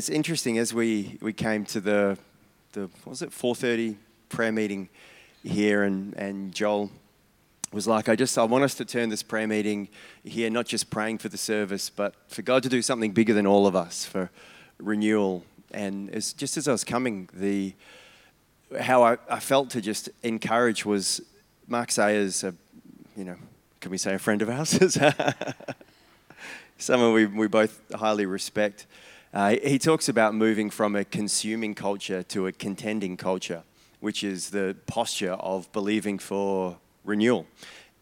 It's interesting as we, we came to the, the was it, 4.30 prayer meeting here and, and Joel was like, I just, I want us to turn this prayer meeting here, not just praying for the service, but for God to do something bigger than all of us, for renewal. And it's just as I was coming, the, how I, I felt to just encourage was Mark Sayers, a, you know, can we say a friend of ours? Someone we, we both highly respect. Uh, he talks about moving from a consuming culture to a contending culture, which is the posture of believing for renewal.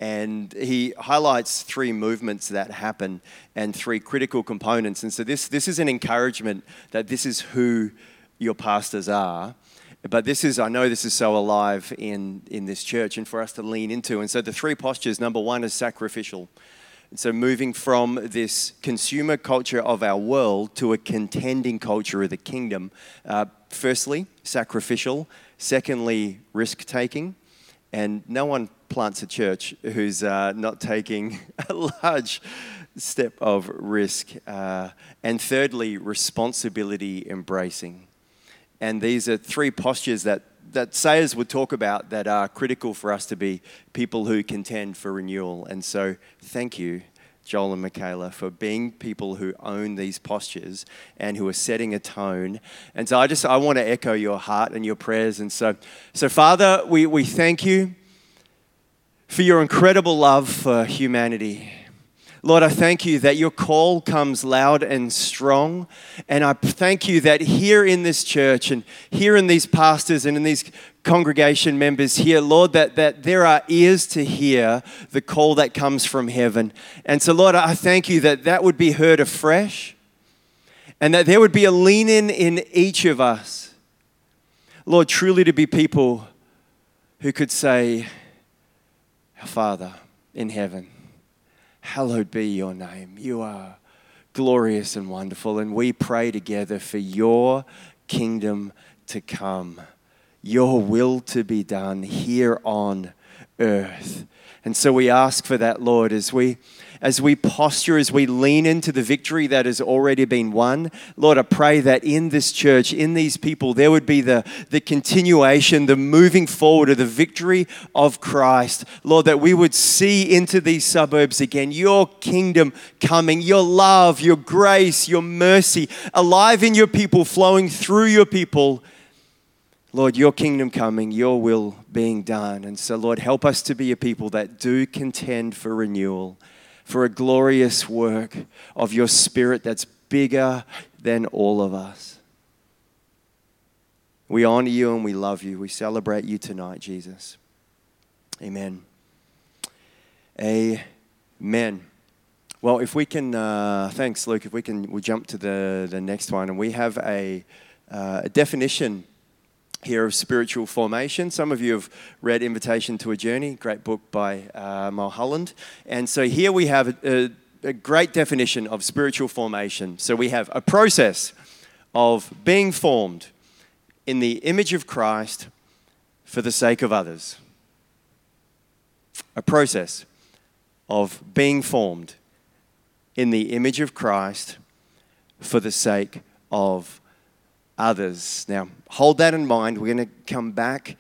And he highlights three movements that happen and three critical components. And so, this, this is an encouragement that this is who your pastors are. But this is, I know this is so alive in, in this church and for us to lean into. And so, the three postures number one is sacrificial. So, moving from this consumer culture of our world to a contending culture of the kingdom. Uh, firstly, sacrificial. Secondly, risk taking. And no one plants a church who's uh, not taking a large step of risk. Uh, and thirdly, responsibility embracing. And these are three postures that that Sayers would talk about that are critical for us to be people who contend for renewal. And so, thank you, Joel and Michaela, for being people who own these postures and who are setting a tone. And so, I just I want to echo your heart and your prayers. And so, so Father, we, we thank you for your incredible love for humanity. Lord, I thank you that your call comes loud and strong. And I thank you that here in this church and here in these pastors and in these congregation members here, Lord, that, that there are ears to hear the call that comes from heaven. And so, Lord, I thank you that that would be heard afresh and that there would be a lean in in each of us. Lord, truly to be people who could say, Our Father in heaven Hallowed be your name. You are glorious and wonderful. And we pray together for your kingdom to come, your will to be done here on earth. And so we ask for that, Lord, as we as we posture, as we lean into the victory that has already been won. Lord, I pray that in this church, in these people, there would be the, the continuation, the moving forward of the victory of Christ. Lord, that we would see into these suburbs again your kingdom coming, your love, your grace, your mercy, alive in your people, flowing through your people. Lord, your kingdom coming, your will being done. And so, Lord, help us to be a people that do contend for renewal for a glorious work of your Spirit that's bigger than all of us. We honor you and we love you. We celebrate you tonight, Jesus. Amen. Amen. Well, if we can, uh, thanks, Luke. If we can, we'll jump to the, the next one. And we have a, uh, a definition here of spiritual formation. Some of you have read Invitation to a Journey, great book by uh, Mulholland. And so here we have a, a, a great definition of spiritual formation. So we have a process of being formed in the image of Christ for the sake of others. A process of being formed in the image of Christ for the sake of others. Now, hold that in mind. We're going to come back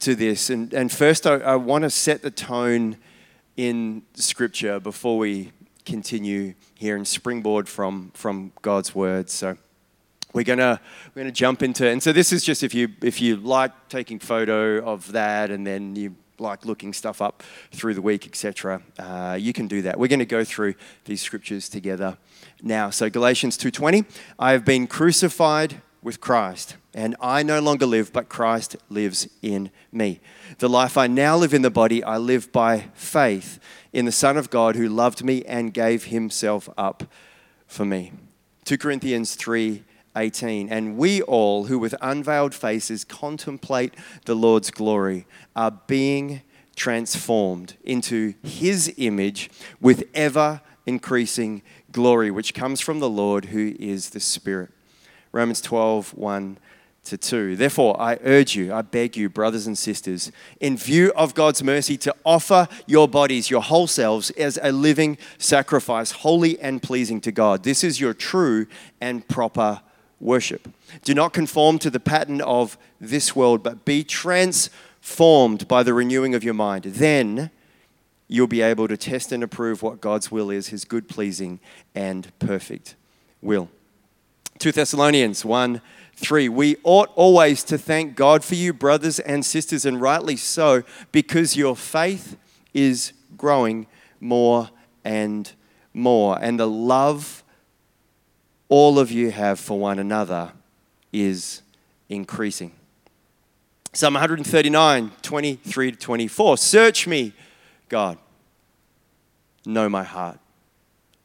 to this. And, and first, I, I want to set the tone in Scripture before we continue here and springboard from, from God's Word. So, we're gonna we're gonna jump into and so this is just if you if you like taking photo of that and then you like looking stuff up through the week etc uh, you can do that we're going to go through these scriptures together now so galatians 2.20 i have been crucified with Christ. And I no longer live, but Christ lives in me. The life I now live in the body, I live by faith in the Son of God who loved me and gave himself up for me. 2 Corinthians 3 18. And we all who with unveiled faces contemplate the Lord's glory are being transformed into his image with ever increasing glory, which comes from the Lord who is the Spirit. Romans 12, 1 to 2. Therefore, I urge you, I beg you, brothers and sisters, in view of God's mercy, to offer your bodies, your whole selves, as a living sacrifice, holy and pleasing to God. This is your true and proper worship. Do not conform to the pattern of this world, but be transformed by the renewing of your mind. Then you'll be able to test and approve what God's will is, his good, pleasing, and perfect will. 2 Thessalonians 1 3. We ought always to thank God for you, brothers and sisters, and rightly so, because your faith is growing more and more. And the love all of you have for one another is increasing. Psalm 139, 23 to 24. Search me, God. Know my heart.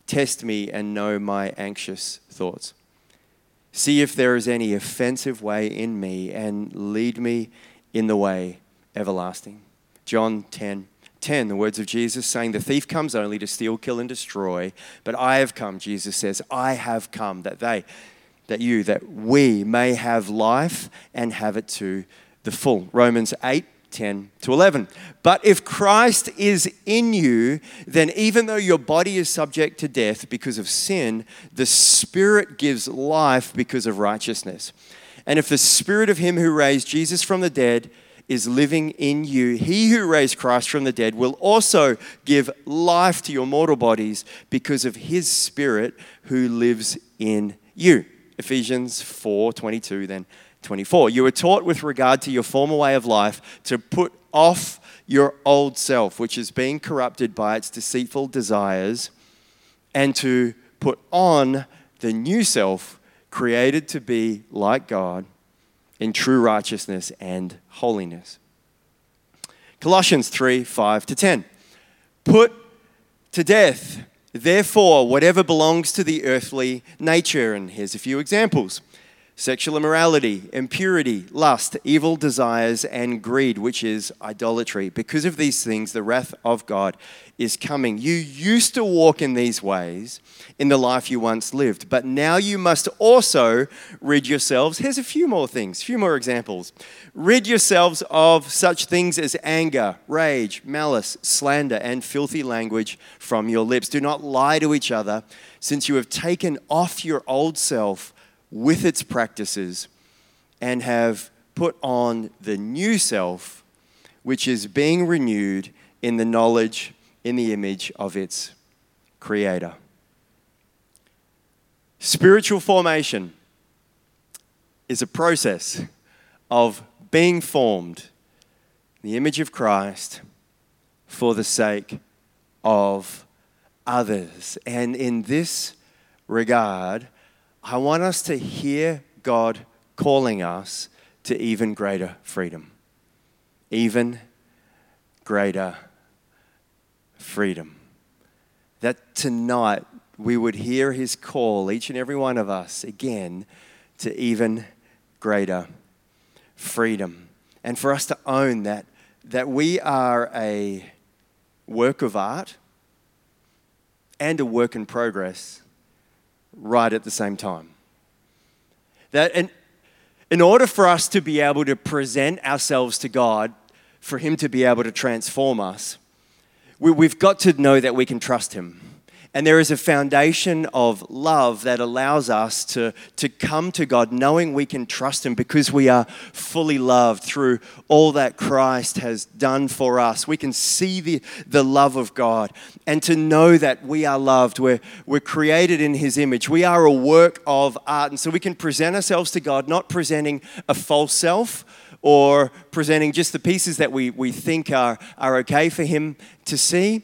Test me and know my anxious thoughts. See if there is any offensive way in me and lead me in the way everlasting. John 10, 10, the words of Jesus saying, The thief comes only to steal, kill, and destroy. But I have come, Jesus says, I have come that they, that you, that we may have life and have it to the full. Romans 8, 10 to 11. But if Christ is in you, then even though your body is subject to death because of sin, the Spirit gives life because of righteousness. And if the Spirit of Him who raised Jesus from the dead is living in you, He who raised Christ from the dead will also give life to your mortal bodies because of His Spirit who lives in you. Ephesians 4 22 then 24. You were taught with regard to your former way of life to put off your old self, which is being corrupted by its deceitful desires, and to put on the new self, created to be like God in true righteousness and holiness. Colossians 3 5 to 10. Put to death, therefore, whatever belongs to the earthly nature. And here's a few examples sexual immorality, impurity, lust, evil desires, and greed, which is idolatry. Because of these things, the wrath of God is coming. You used to walk in these ways in the life you once lived, but now you must also rid yourselves. Here's a few more things, a few more examples. Rid yourselves of such things as anger, rage, malice, slander, and filthy language from your lips. Do not lie to each other, since you have taken off your old self with its practices and have put on the new self, which is being renewed in the knowledge, in the image of its creator. Spiritual formation is a process of being formed in the image of Christ for the sake of others. And in this regard, I want us to hear God calling us to even greater freedom. Even greater freedom. That tonight we would hear his call, each and every one of us, again, to even greater freedom. And for us to own that, that we are a work of art and a work in progress right at the same time. That in, in order for us to be able to present ourselves to God, for Him to be able to transform us, we, we've got to know that we can trust Him. And there is a foundation of love that allows us to, to come to God knowing we can trust Him because we are fully loved through all that Christ has done for us. We can see the, the love of God and to know that we are loved. We're, we're created in His image. We are a work of art. And so we can present ourselves to God, not presenting a false self or presenting just the pieces that we, we think are, are okay for Him to see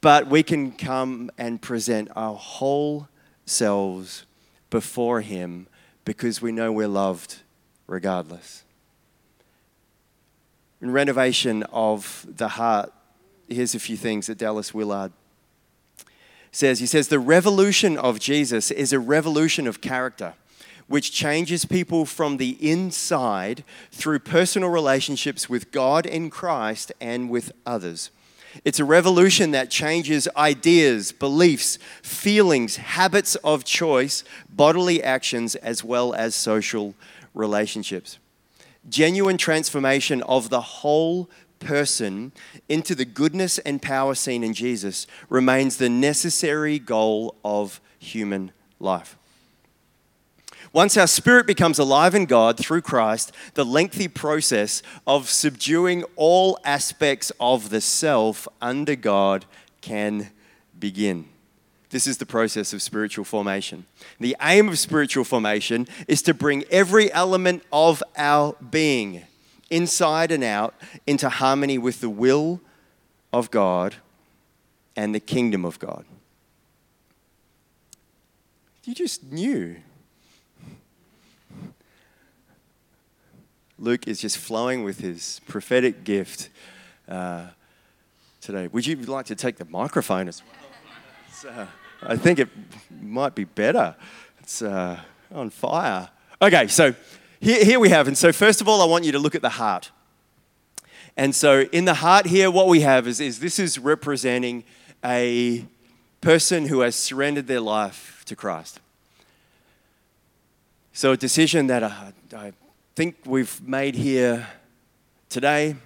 but we can come and present our whole selves before Him because we know we're loved regardless. In renovation of the heart, here's a few things that Dallas Willard says. He says, The revolution of Jesus is a revolution of character which changes people from the inside through personal relationships with God in Christ and with others. It's a revolution that changes ideas, beliefs, feelings, habits of choice, bodily actions, as well as social relationships. Genuine transformation of the whole person into the goodness and power seen in Jesus remains the necessary goal of human life. Once our spirit becomes alive in God through Christ, the lengthy process of subduing all aspects of the self under God can begin. This is the process of spiritual formation. The aim of spiritual formation is to bring every element of our being, inside and out, into harmony with the will of God and the kingdom of God. You just knew. Luke is just flowing with his prophetic gift uh, today. Would you like to take the microphone as well? Uh, I think it might be better. It's uh, on fire. Okay, so here, here we have, and so first of all, I want you to look at the heart. And so in the heart here, what we have is, is this is representing a person who has surrendered their life to Christ. So a decision that I, I think we've made here today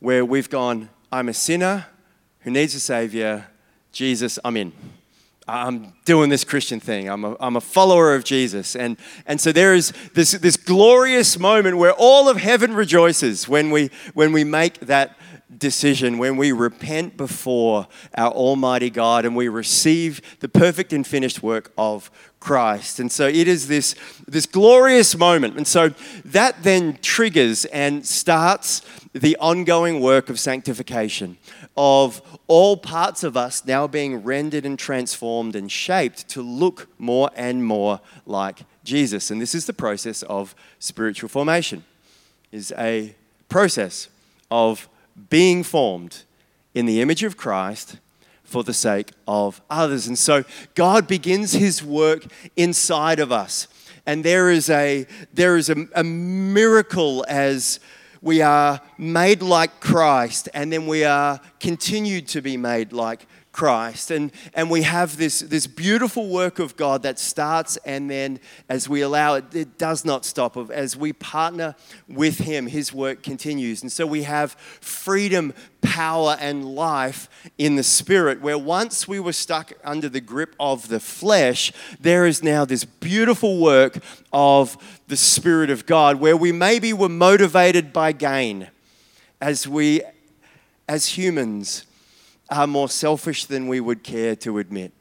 where we've gone, I'm a sinner who needs a Savior. Jesus, I'm in. I'm doing this Christian thing. I'm a, I'm a follower of Jesus. And, and so there is this, this glorious moment where all of heaven rejoices when we, when we make that decision, when we repent before our Almighty God and we receive the perfect and finished work of Christ. And so it is this, this glorious moment. And so that then triggers and starts the ongoing work of sanctification, of all parts of us now being rendered and transformed and shaped to look more and more like Jesus. And this is the process of spiritual formation, is a process of being formed in the image of Christ for the sake of others. And so God begins his work inside of us. And there is a, there is a, a miracle as we are made like Christ and then we are continued to be made like Christ. And, and we have this, this beautiful work of God that starts, and then as we allow it, it does not stop. As we partner with Him, His work continues. And so we have freedom, power, and life in the Spirit, where once we were stuck under the grip of the flesh, there is now this beautiful work of the Spirit of God, where we maybe were motivated by gain as we, as humans, are more selfish than we would care to admit.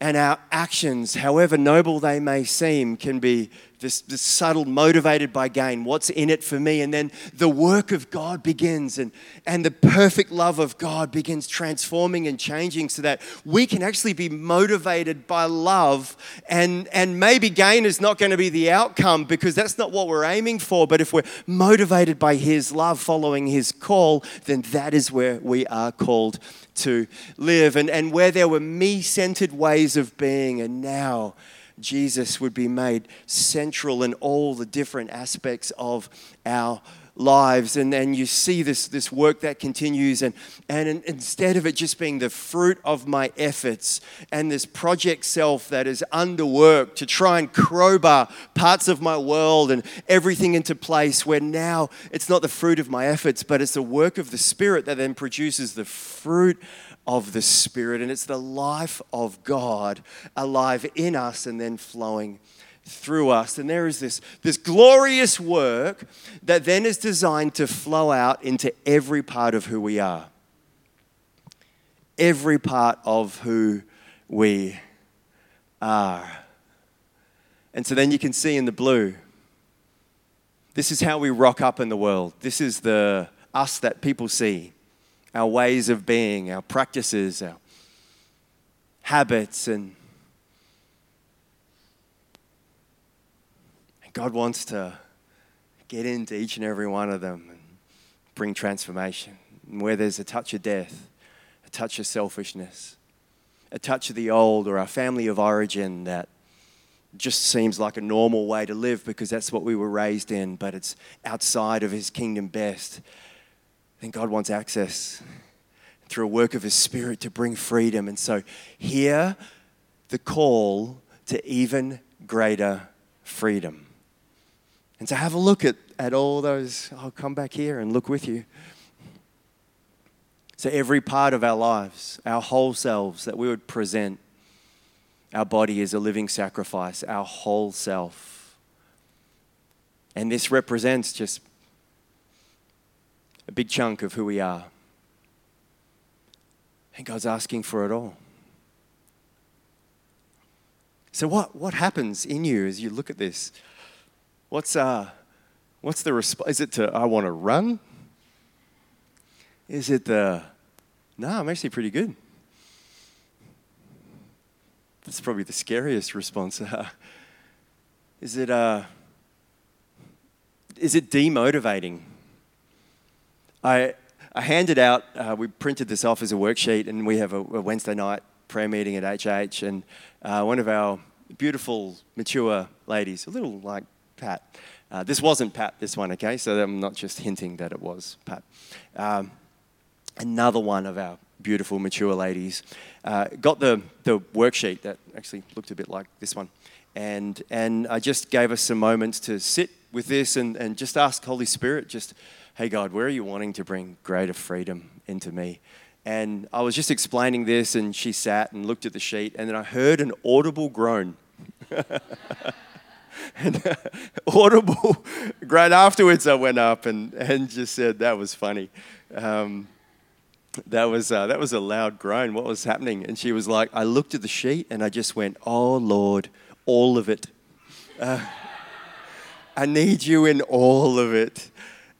And our actions, however noble they may seem, can be this, this, subtle, motivated by gain. What's in it for me? And then the work of God begins, and, and the perfect love of God begins transforming and changing so that we can actually be motivated by love. And, and maybe gain is not going to be the outcome because that's not what we're aiming for. But if we're motivated by His love, following His call, then that is where we are called to live. And, and where there were me centered ways of being, and now Jesus would be made central in all the different aspects of our lives. And then you see this, this work that continues. And, and instead of it just being the fruit of my efforts and this project self that is underworked to try and crowbar parts of my world and everything into place, where now it's not the fruit of my efforts, but it's the work of the Spirit that then produces the fruit of the Spirit, and it's the life of God alive in us and then flowing through us. And there is this, this glorious work that then is designed to flow out into every part of who we are. Every part of who we are. And so then you can see in the blue, this is how we rock up in the world. This is the us that people see our ways of being, our practices, our habits, and God wants to get into each and every one of them and bring transformation. And where there's a touch of death, a touch of selfishness, a touch of the old or our family of origin that just seems like a normal way to live because that's what we were raised in, but it's outside of His kingdom best God wants access through a work of His Spirit to bring freedom. And so, hear the call to even greater freedom. And so, have a look at, at all those. I'll come back here and look with you. So, every part of our lives, our whole selves, that we would present our body as a living sacrifice, our whole self. And this represents just a big chunk of who we are. And God's asking for it all. So, what, what happens in you as you look at this? What's, uh, what's the response? Is it to, I want to run? Is it the, no, I'm actually pretty good? That's probably the scariest response. is it, uh, is it demotivating? I, I handed out, uh, we printed this off as a worksheet, and we have a, a Wednesday night prayer meeting at HH, and uh, one of our beautiful, mature ladies, a little like Pat. Uh, this wasn't Pat, this one, okay? So I'm not just hinting that it was Pat. Um, another one of our beautiful, mature ladies uh, got the, the worksheet that actually looked a bit like this one. And, and I just gave us some moments to sit with this and, and just ask Holy Spirit, just, hey, God, where are you wanting to bring greater freedom into me? And I was just explaining this, and she sat and looked at the sheet, and then I heard an audible groan. and uh, audible groan. Afterwards, I went up and, and just said, That was funny. Um, that was, uh, that was a loud groan. What was happening? And she was like, I looked at the sheet and I just went, Oh Lord, all of it. Uh, I need you in all of it.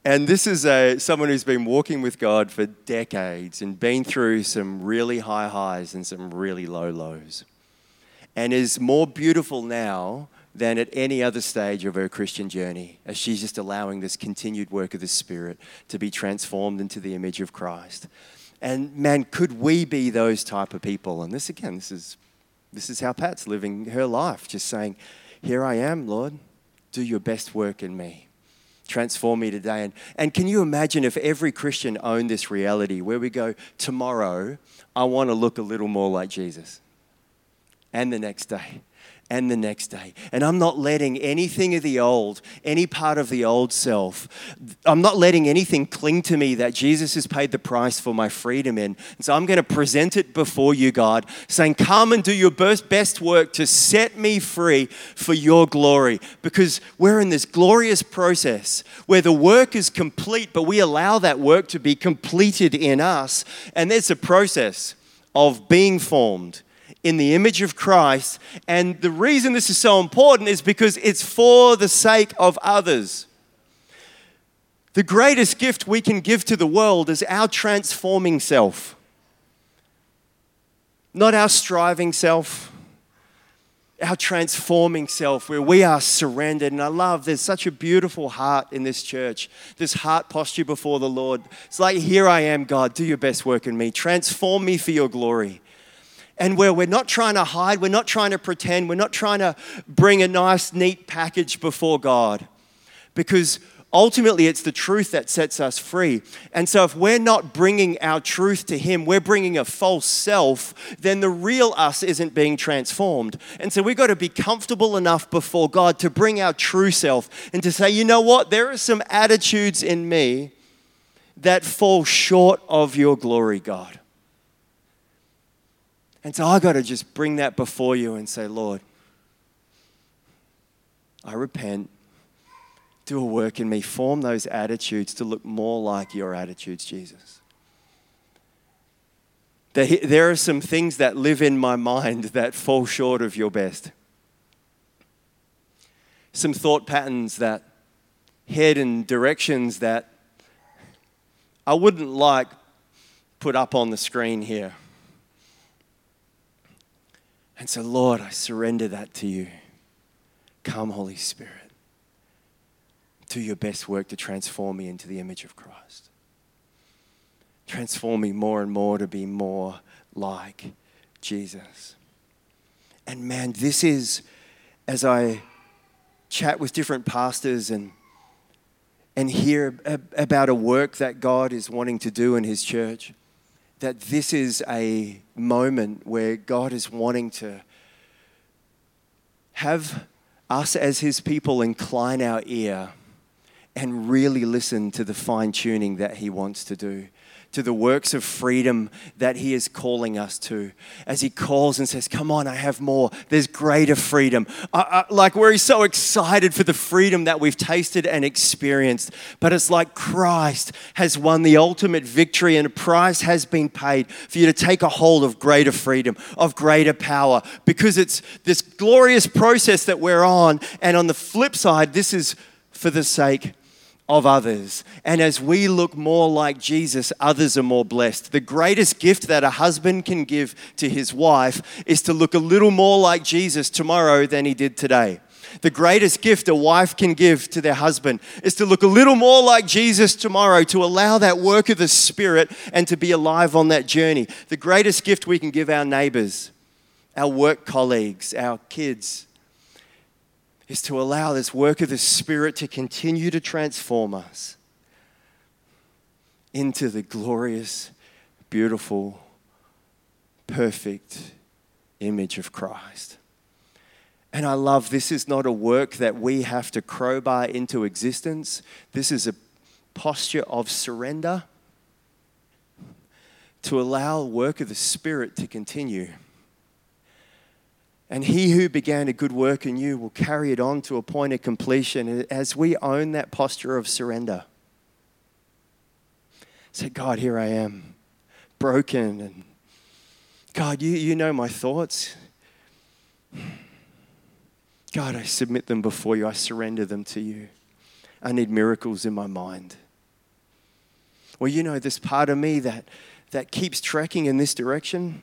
And this is a, someone who's been walking with God for decades and been through some really high highs and some really low lows. And is more beautiful now than at any other stage of her Christian journey, as she's just allowing this continued work of the Spirit to be transformed into the image of Christ. And man, could we be those type of people? And this again, this is this is how Pat's living her life, just saying, Here I am, Lord, do your best work in me transform me today. And, and can you imagine if every Christian owned this reality where we go, tomorrow, I want to look a little more like Jesus, and the next day, and the next day. And I'm not letting anything of the old, any part of the old self, I'm not letting anything cling to me that Jesus has paid the price for my freedom in. And so I'm going to present it before you, God, saying, Come and do your best work to set me free for your glory. Because we're in this glorious process where the work is complete, but we allow that work to be completed in us. And there's a process of being formed in the image of Christ. And the reason this is so important is because it's for the sake of others. The greatest gift we can give to the world is our transforming self, not our striving self. Our transforming self, where we are surrendered. And I love there's such a beautiful heart in this church, this heart posture before the Lord. It's like, Here I am, God, do your best work in me. Transform me for your glory and where we're not trying to hide, we're not trying to pretend, we're not trying to bring a nice, neat package before God. Because ultimately, it's the truth that sets us free. And so, if we're not bringing our truth to Him, we're bringing a false self, then the real us isn't being transformed. And so, we've got to be comfortable enough before God to bring our true self and to say, you know what, there are some attitudes in me that fall short of your glory, God. And so I got to just bring that before you and say, Lord, I repent. Do a work in me. Form those attitudes to look more like your attitudes, Jesus. There are some things that live in my mind that fall short of your best. Some thought patterns that head in directions that I wouldn't like put up on the screen here. And so, Lord, I surrender that to you. Come, Holy Spirit. Do your best work to transform me into the image of Christ. Transform me more and more to be more like Jesus. And man, this is, as I chat with different pastors and and hear about a work that God is wanting to do in His church that this is a moment where God is wanting to have us as His people incline our ear and really listen to the fine tuning that He wants to do. To the works of freedom that He is calling us to. As He calls and says, Come on, I have more. There's greater freedom. I, I, like we're so excited for the freedom that we've tasted and experienced. But it's like Christ has won the ultimate victory and a price has been paid for you to take a hold of greater freedom, of greater power, because it's this glorious process that we're on. And on the flip side, this is for the sake of others. And as we look more like Jesus, others are more blessed. The greatest gift that a husband can give to his wife is to look a little more like Jesus tomorrow than he did today. The greatest gift a wife can give to their husband is to look a little more like Jesus tomorrow, to allow that work of the Spirit and to be alive on that journey. The greatest gift we can give our neighbors, our work colleagues, our kids, is to allow this work of the Spirit to continue to transform us into the glorious, beautiful, perfect image of Christ. And I love this is not a work that we have to crowbar into existence. This is a posture of surrender to allow work of the Spirit to continue. And he who began a good work in you will carry it on to a point of completion as we own that posture of surrender. Say, God, here I am, broken. And God, you, you know my thoughts. God, I submit them before you. I surrender them to you. I need miracles in my mind. Well, you know, this part of me that, that keeps trekking in this direction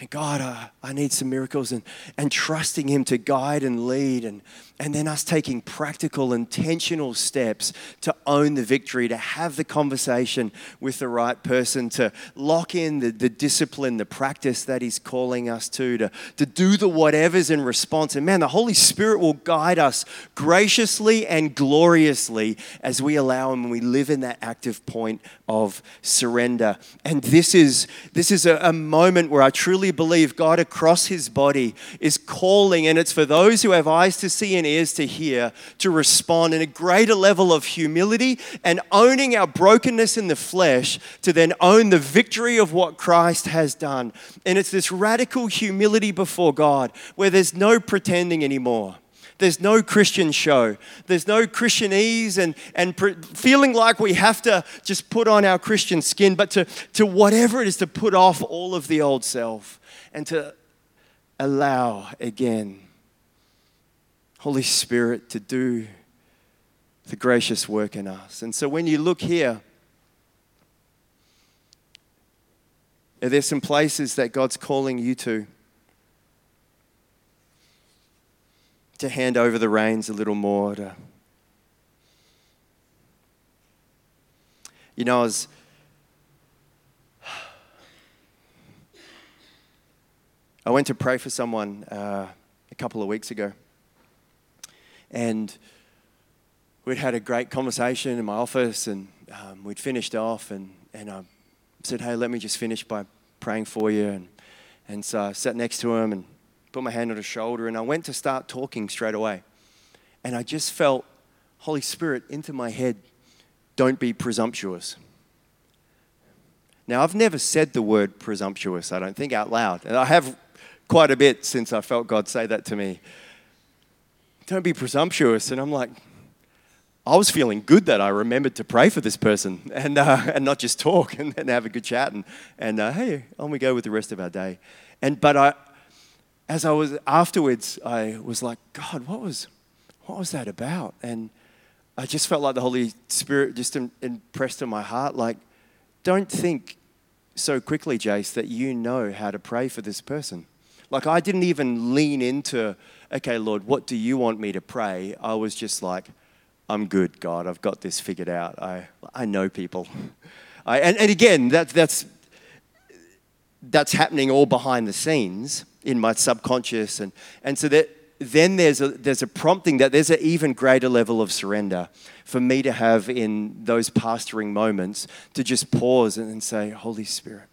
and God, uh, I need some miracles and, and trusting Him to guide and lead. And, and then us taking practical, intentional steps to own the victory, to have the conversation with the right person, to lock in the, the discipline, the practice that He's calling us to, to, to do the whatevers in response. And man, the Holy Spirit will guide us graciously and gloriously as we allow Him and we live in that active point of surrender. And this is, this is a, a moment where I truly believe God across His body is calling, and it's for those who have eyes to see and ears to hear to respond in a greater level of humility and owning our brokenness in the flesh to then own the victory of what Christ has done. And it's this radical humility before God where there's no pretending anymore. There's no Christian show. There's no Christianese and, and pre- feeling like we have to just put on our Christian skin, but to, to whatever it is to put off all of the old self and to allow again Holy Spirit to do the gracious work in us. And so when you look here, are there some places that God's calling you to? To hand over the reins a little more. To, you know, as I went to pray for someone uh, a couple of weeks ago. And we'd had a great conversation in my office, and um, we'd finished off, and, and I said, Hey, let me just finish by praying for you. And, and so I sat next to him and put my hand on his shoulder, and I went to start talking straight away. And I just felt Holy Spirit into my head don't be presumptuous. Now, I've never said the word presumptuous, I don't think, out loud. And I have quite a bit since I felt God say that to me don't be presumptuous. And I'm like, I was feeling good that I remembered to pray for this person and, uh, and not just talk and, and have a good chat and, and uh, hey, on we go with the rest of our day. And, but I, as I was afterwards, I was like, God, what was, what was that about? And I just felt like the Holy Spirit just impressed on my heart, like, don't think so quickly, Jace, that you know how to pray for this person. Like, I didn't even lean into, okay, Lord, what do you want me to pray? I was just like, I'm good, God. I've got this figured out. I, I know people. I, and, and again, that, that's, that's happening all behind the scenes in my subconscious. And, and so that, then there's a, there's a prompting that there's an even greater level of surrender for me to have in those pastoring moments to just pause and say, Holy Spirit,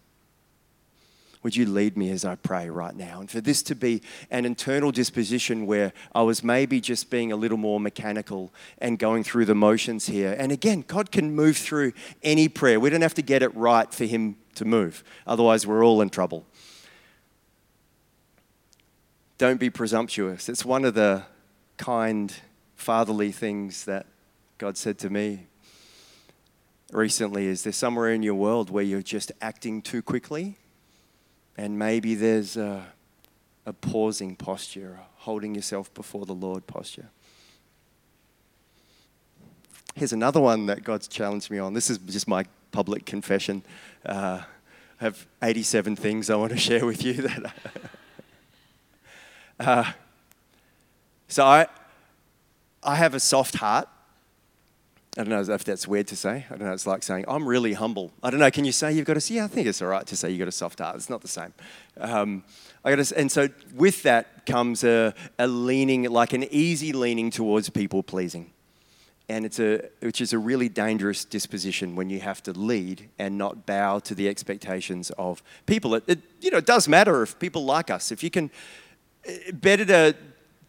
Would you lead me as I pray right now? And for this to be an internal disposition where I was maybe just being a little more mechanical and going through the motions here. And again, God can move through any prayer. We don't have to get it right for Him to move, otherwise, we're all in trouble. Don't be presumptuous. It's one of the kind, fatherly things that God said to me recently. Is there somewhere in your world where you're just acting too quickly? And maybe there's a, a pausing posture, a holding yourself before the Lord posture. Here's another one that God's challenged me on. This is just my public confession. Uh, I have 87 things I want to share with you that. Uh, so I, I have a soft heart. I don't know if that's weird to say. I don't know. It's like saying, I'm really humble. I don't know. Can you say you've got a, yeah, I think it's all right to say you've got a soft heart. It's not the same. Um, I got and so with that comes a, a leaning, like an easy leaning towards people pleasing. And it's a, which is a really dangerous disposition when you have to lead and not bow to the expectations of people. It, it you know, it does matter if people like us. If you can, better to,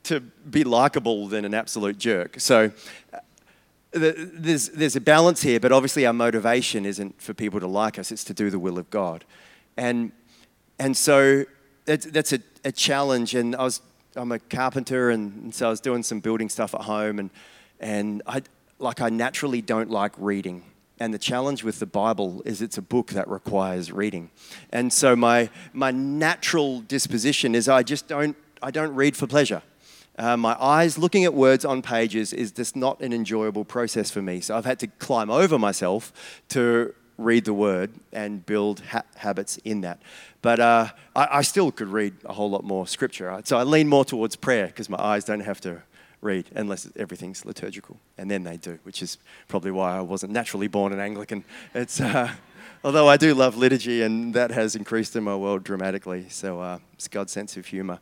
to be likable than an absolute jerk. So uh, there's, there's a balance here, but obviously our motivation isn't for people to like us, it's to do the will of God. And, and so that's, that's a, a challenge. And I was, I'm a carpenter, and, and, so I was doing some building stuff at home, and, and I, like I naturally don't like reading. And the challenge with the Bible is it's a book that requires reading. And so my, my natural disposition is I just don't, I don't read for pleasure. Uh, my eyes looking at words on pages is just not an enjoyable process for me. So I've had to climb over myself to read the word and build ha- habits in that. But uh, I, I, still could read a whole lot more scripture. So I lean more towards prayer because my eyes don't have to read unless everything's liturgical. And then they do, which is probably why I wasn't naturally born an Anglican. It's, uh, although I do love liturgy and that has increased in my world dramatically. So uh, it's God's sense of humor.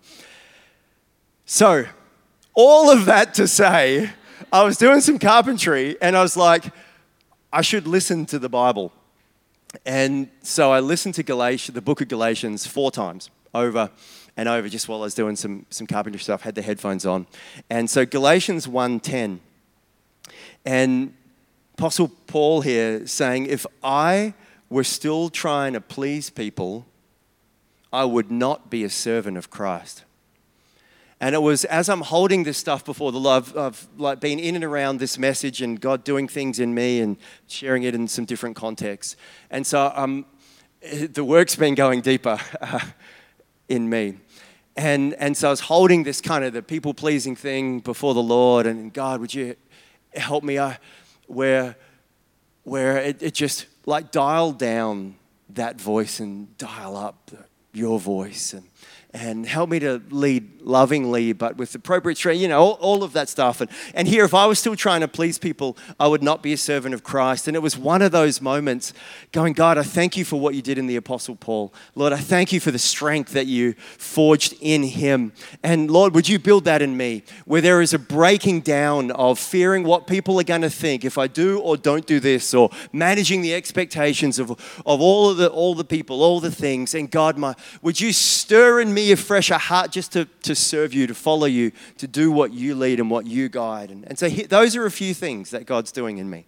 So, all of that to say, I was doing some carpentry and I was like, I should listen to the Bible. And so I listened to Galatians, the book of Galatians four times over and over just while I was doing some, some carpentry stuff, had the headphones on. And so Galatians 1.10. And Apostle Paul here saying, if I were still trying to please people, I would not be a servant of Christ. And it was as I'm holding this stuff before the Lord, I've like been in and around this message and God doing things in me and sharing it in some different contexts. And so um, the work's been going deeper uh, in me. And, and so I was holding this kind of the people pleasing thing before the Lord, and God, would you help me? Uh, where where it, it just like dial down that voice and dial up your voice. And, and help me to lead lovingly, but with appropriate training, you know, all, all, of that stuff. And, and here, if I was still trying to please people, I would not be a servant of Christ. And it was one of those moments going, God, I thank you for what you did in the Apostle Paul. Lord, I thank you for the strength that you forged in him. And Lord, would you build that in me, where there is a breaking down of fearing what people are going to think if I do or don't do this, or managing the expectations of, of all of the all the people, all the things. And God, my, would you stir in me afresh a fresher heart just to, to serve you, to follow you, to do what you lead and what you guide. And, and so he, those are a few things that God's doing in me.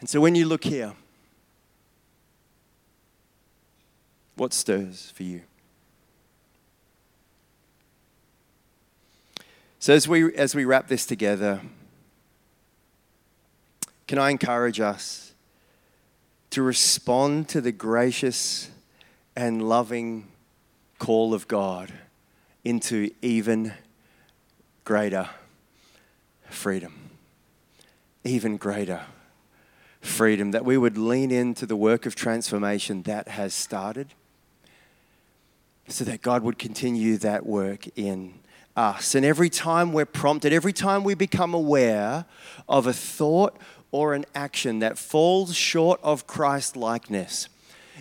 And so when you look here, what stirs for you? So as we as we wrap this together, can I encourage us to respond to the gracious and loving call of God into even greater freedom. Even greater freedom. That we would lean into the work of transformation that has started so that God would continue that work in us. And every time we're prompted, every time we become aware of a thought or an action that falls short of Christ likeness,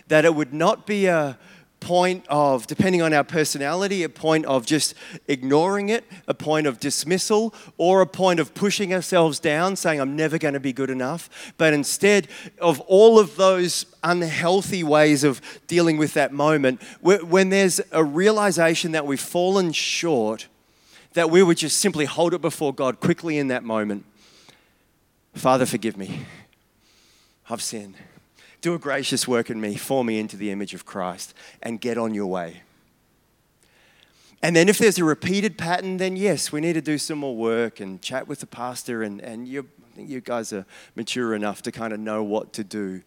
that it would not be a point of, depending on our personality, a point of just ignoring it, a point of dismissal, or a point of pushing ourselves down, saying, I'm never going to be good enough. But instead of all of those unhealthy ways of dealing with that moment, when there's a realization that we've fallen short, that we would just simply hold it before God quickly in that moment. Father, forgive me. I've sinned. Do a gracious work in me, form me into the image of Christ, and get on your way. And then if there's a repeated pattern, then yes, we need to do some more work and chat with the pastor. And, and you, I think you guys are mature enough to kind of know what to do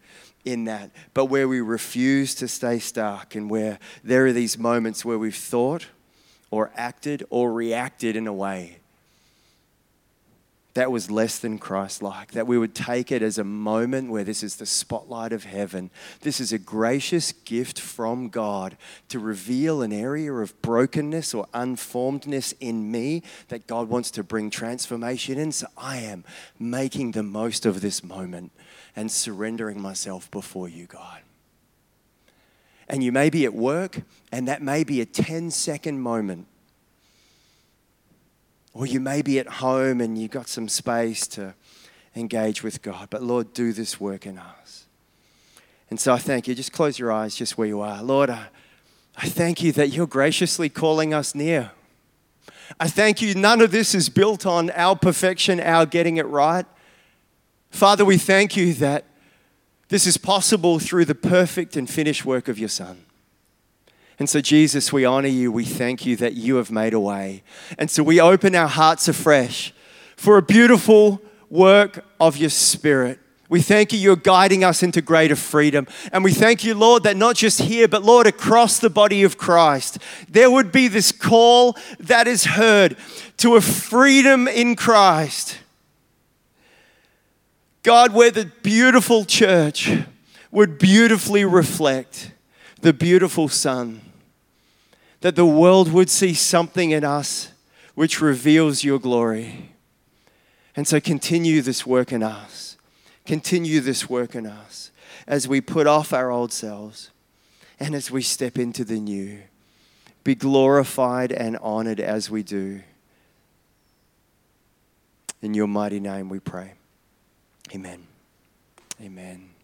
in that. But where we refuse to stay stuck and where there are these moments where we've thought or acted or reacted in a way that was less than Christ like, that we would take it as a moment where this is the spotlight of heaven. This is a gracious gift from God to reveal an area of brokenness or unformedness in me that God wants to bring transformation in. So I am making the most of this moment and surrendering myself before you, God. And you may be at work, and that may be a 10 second moment or you may be at home and you've got some space to engage with God. But Lord, do this work in us. And so I thank you. Just close your eyes just where you are. Lord, I, I thank you that you're graciously calling us near. I thank you, none of this is built on our perfection, our getting it right. Father, we thank you that this is possible through the perfect and finished work of your Son. And so, Jesus, we honor you. We thank you that you have made a way. And so, we open our hearts afresh for a beautiful work of your Spirit. We thank you, you're guiding us into greater freedom. And we thank you, Lord, that not just here, but Lord, across the body of Christ, there would be this call that is heard to a freedom in Christ. God, where the beautiful church would beautifully reflect the beautiful Son that the world would see something in us which reveals your glory. And so continue this work in us. Continue this work in us as we put off our old selves and as we step into the new. Be glorified and honored as we do. In your mighty name we pray. Amen. Amen.